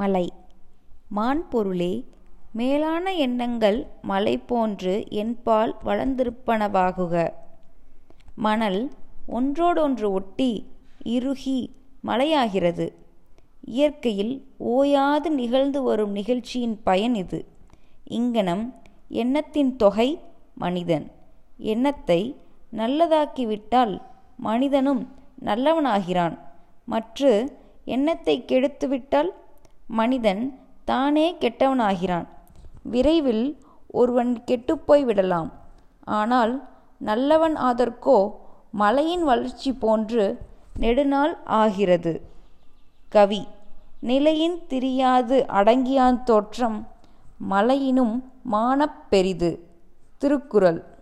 மலை. மான் பொருளே மேலான எண்ணங்கள் மலை போன்று என்பால் வளர்ந்திருப்பனவாகுக. மணல் ஒன்றோடொன்று ஒட்டி இறுகி மலையாகிறது. இயற்கையில் ஓயாது நிகழ்ந்து வரும் நிகழ்ச்சியின் பயன் இது. இங்ஙனம் எண்ணத்தின் தொகை மனிதன். எண்ணத்தை நல்லதாக்கிவிட்டால் மனிதனும் நல்லவனாகிறான். மற்று எண்ணத்தை கெடுத்துவிட்டால் மனிதன் தானே கெட்டவனாகிறான். விரைவில் ஒருவன் கெட்டுப்போய் விடலாம். ஆனால் நல்லவன் ஆதற்கோ மலையின் வளர்ச்சி போன்று நெடுநாள் ஆகிறது. கவி நிலையின் திரியாது அடங்கியான் தோற்றம் மலையினும் மானப் பெரிது. திருக்குறள்.